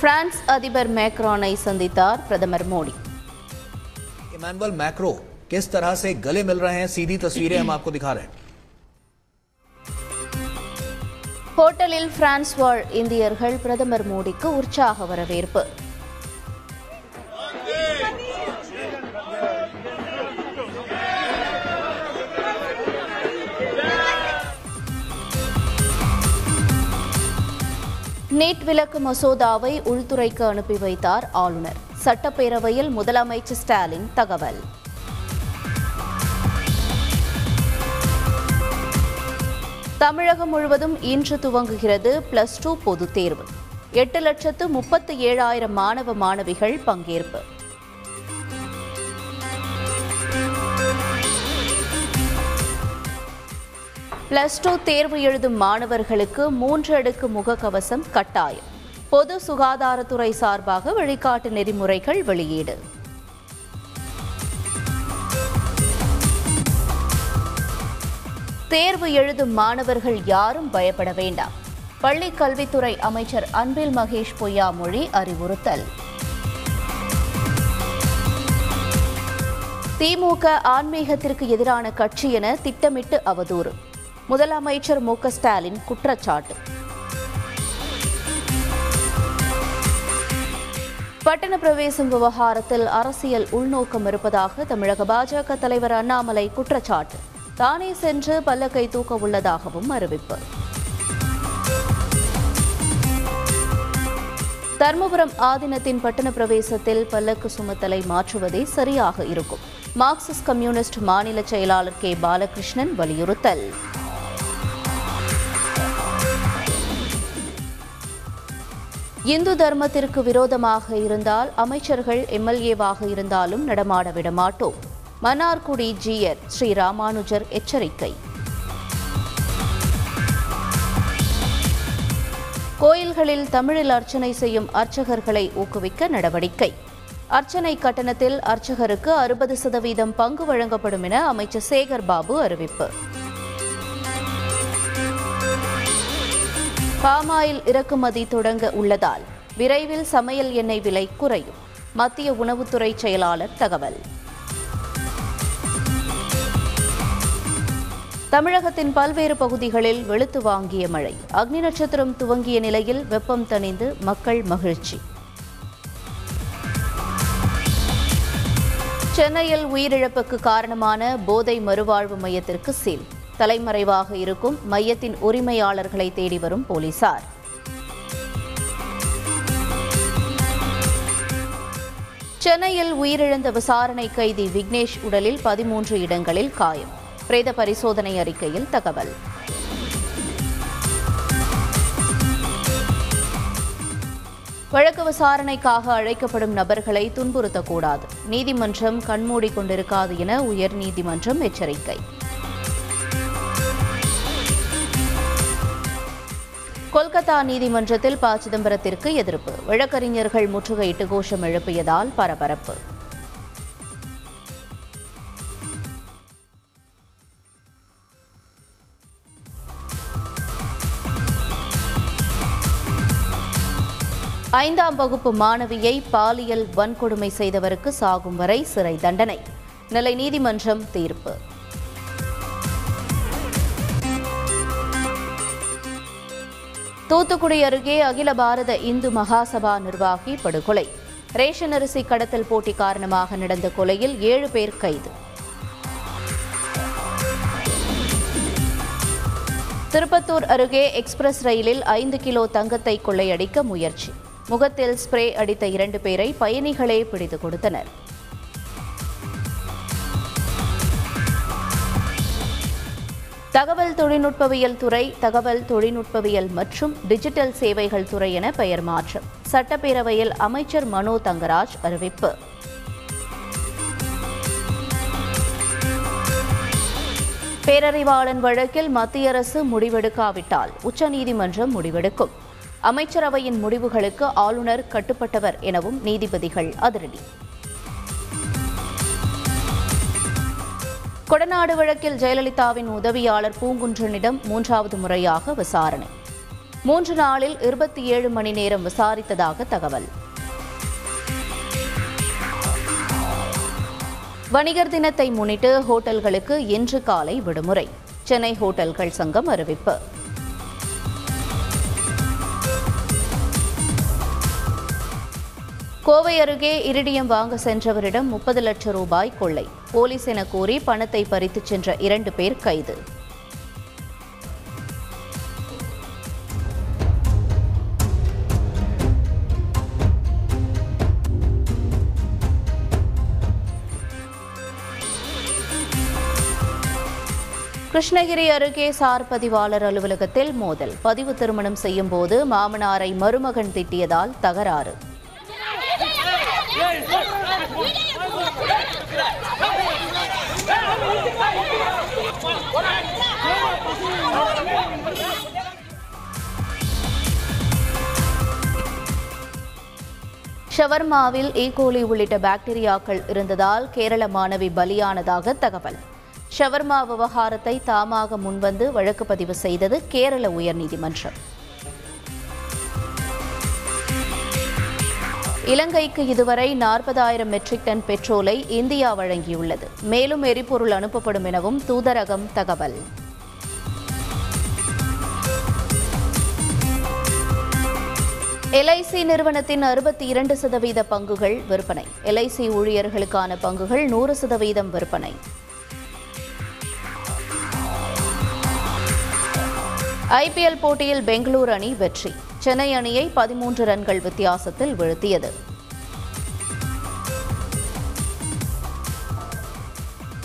France அதிபர் மேக்ரானை சந்தித்தார் பிரதமர் மோடி इमानुअल मैक्रो किस तरह से गले मिल रहे हैं सीधी तस्वीरें हम आपको दिखा रहे हैं ஹோட்டலில் பிரான்ஸ் வாழ் இந்தியர்கள் பிரதமர் மோடிக்கு உற்சாக வரவேற்பு நீட் விலக்கு மசோதாவை உள்துறைக்கு அனுப்பி வைத்தார் ஆளுநர். சட்டப்பேரவையில் முதலமைச்சர் ஸ்டாலின் தகவல். தமிழகம் முழுவதும் இன்று துவங்குகிறது பிளஸ் டூ பொதுத் தேர்வு. எட்டு லட்சத்து முப்பத்து ஏழாயிரம் மாணவ மாணவிகள் பங்கேற்பு. பிளஸ் டூ தேர்வு எழுதும் மாணவர்களுக்கு மூன்று அடுக்கு முகக்கவசம் கட்டாயம். பொது சுகாதாரத்துறை சார்பாக வழிகாட்டு நெறிமுறைகள் வெளியீடு. தேர்வு எழுதும் மாணவர்கள் யாரும் பயப்பட வேண்டாம். பள்ளி கல்வித்துறை அமைச்சர் அன்பில் மகேஷ் பொய்யாமொழி அறிவுறுத்தல். திமுக ஆன்மீகத்திற்கு எதிரான கட்சி என திட்டமிட்டு அவதூறு. முதலமைச்சர் மு ஸ்டாலின் குற்றச்சாட்டு. பட்டண பிரவேசம் விவகாரத்தில் அரசியல் உள்நோக்கம் இருப்பதாக தமிழக பாஜக தலைவர் அண்ணாமலை குற்றச்சாட்டு. தானே சென்று பல்லக்கை தூக்க உள்ளதாகவும் அறிவிப்பு. தர்மபுரம் ஆதீனத்தின் பட்டண பிரவேசத்தில் பல்லக்கு சுமத்தலை மாற்றுவதே சரியாக இருக்கும். மார்க்சிஸ்ட் கம்யூனிஸ்ட் மாநில செயலாளர் கே. பாலகிருஷ்ணன் வலியுறுத்தல். இந்து தர்மத்திற்கு விரோதமாக இருந்தால் அமைச்சர்கள் எம்எல்ஏவாக இருந்தாலும் நடமாட விடமாட்டோம். மன்னார்குடி ஜியர் ஸ்ரீ ராமானுஜர் எச்சரிக்கை. கோயில்களில் தமிழில் அர்ச்சனை செய்யும் அர்ச்சகர்களை ஊக்குவிக்க நடவடிக்கை. அர்ச்சனை கட்டணத்தில் அர்ச்சகருக்கு அறுபது சதவீதம் பங்கு வழங்கப்படும் என அமைச்சர் சேகர் பாபு அறிவிப்பு. பாமாயில் இறக்குமதி தொடங்க உள்ளதால் விரைவில் சமையல் எண்ணெய் விலை குறையும். மத்திய உணவுத்துறை செயலாளர் தகவல். தமிழகத்தின் பல்வேறு பகுதிகளில் வெளுத்து வாங்கிய மழை. அக்னி நட்சத்திரம் துவங்கிய நிலையில் வெப்பம் தணிந்து மக்கள் மகிழ்ச்சி. சென்னையில் உயிரிழப்புக்கு காரணமான போதை மறுவாழ்வு மையத்திற்கு சீல். தலைமறைவாக இருக்கும் மையத்தின் உரிமையாளர்களை தேடி வரும் போலீசார். சென்னையில் உயிரிழந்த விசாரணை கைதி விக்னேஷ் உடலில் பதிமூன்று இடங்களில் காயம். பிரேத பரிசோதனை அறிக்கையில் தகவல். வழக்கு விசாரணைக்காக அழைக்கப்படும் நபர்களை துன்புறுத்தக்கூடாது. நீதிமன்றம் கண்மூடி கொண்டிருக்காது என உயர்நீதிமன்றம் எச்சரிக்கை. கொல்கத்தா நீதிமன்றத்தில் ப. சிதம்பரத்திற்கு எதிர்ப்பு. வழக்கறிஞர்கள் முற்றுகையிட்டு கோஷம் எழுப்பியதால் பரபரப்பு. ஐந்தாம் வகுப்பு மாணவியை பாலியல் வன்கொடுமை செய்தவருக்கு சாகும் வரை சிறை தண்டனை. நெல்லை நீதிமன்றம் தீர்ப்பு. தூத்துக்குடி அருகே அகில பாரத இந்து மகாசபா நிர்வாகி படுகொலை. ரேஷன் அரிசி கடத்தல் போட்டி காரணமாக நடந்த கொலையில் ஏழு பேர் கைது. திருப்பத்தூர் அருகே எக்ஸ்பிரஸ் ரயிலில் ஐந்து கிலோ தங்கத்தை கொள்ளையடிக்க முயற்சி. முகத்தில் ஸ்ப்ரே அடித்த இரண்டு பேரை பயணிகளே பிடித்து கொடுத்தனர். தகவல் தொழில்நுட்பவியல் துறை தகவல் தொழில்நுட்பவியல் மற்றும் டிஜிட்டல் சேவைகள் துறை என பெயர் மாற்றம். சட்டப்பேரவையில் அமைச்சர் மனோ தங்கராஜ் அறிவிப்பு. பேரறிவாளன் வழக்கில் மத்திய அரசு முடிவெடுக்காவிட்டால் உச்சநீதிமன்றம் முடிவெடுக்கும். அமைச்சரவையின் முடிவுகளுக்கு ஆளுநர் கட்டுப்பட்டவர் எனவும் நீதிபதிகள் அதிரடி. கொடநாடு வழக்கில் ஜெயலலிதாவின் உதவியாளர் பூங்குன்றனிடம் மூன்றாவது முறையாக விசாரணை. மூன்று நாளில் இருபத்தி ஏழு மணி நேரம் விசாரித்ததாக தகவல். வணிகர் தினத்தை முன்னிட்டு ஹோட்டல்களுக்கு இன்று காலை விடுமுறை. சென்னை ஹோட்டல்கள் சங்கம் அறிவிப்பு. கோவை அருகே இரிடியம் வாங்க சென்றவரிடம் முப்பது லட்சம் ரூபாய் கொள்ளை. போலீஸ் என கூறி பணத்தை பறித்துச் சென்ற இரண்டு பேர் கைது. கிருஷ்ணகிரி அருகே சார் பதிவாளர் அலுவலகத்தில் மோதல். பதிவு திருமணம் செய்யும் போது மாமனாரை மருமகன் திட்டியதால் தகராறு. ஷவர்மாவில் e. ஈகோலி உள்ளிட்ட பாக்டீரியாக்கள் இருந்ததால் கேரள மாணவி பலியானதாக தகவல். ஷவர்மா விவகாரத்தை தாமாக முன்வந்து வழக்கு பதிவு செய்தது கேரள உயர்நீதிமன்றம். இலங்கைக்கு இதுவரை நாற்பதாயிரம் மெட்ரிக் டன் பெட்ரோலை இந்தியா வழங்கியுள்ளது. மேலும் எரிபொருள் அனுப்பப்படும் எனவும் தூதரகம் தகவல். எல்ஐசி நிறுவனத்தின் அறுபத்தி இரண்டு சதவீத பங்குகள் விற்பனை. எல்ஐசி ஊழியர்களுக்கான பங்குகள் நூறு சதவீதம் விற்பனை. ஐபிஎல் போட்டியில் பெங்களூரு அணி வெற்றி. சென்னை அணியை பதிமூன்று ரன்கள் வித்தியாசத்தில் வீழ்த்தியது.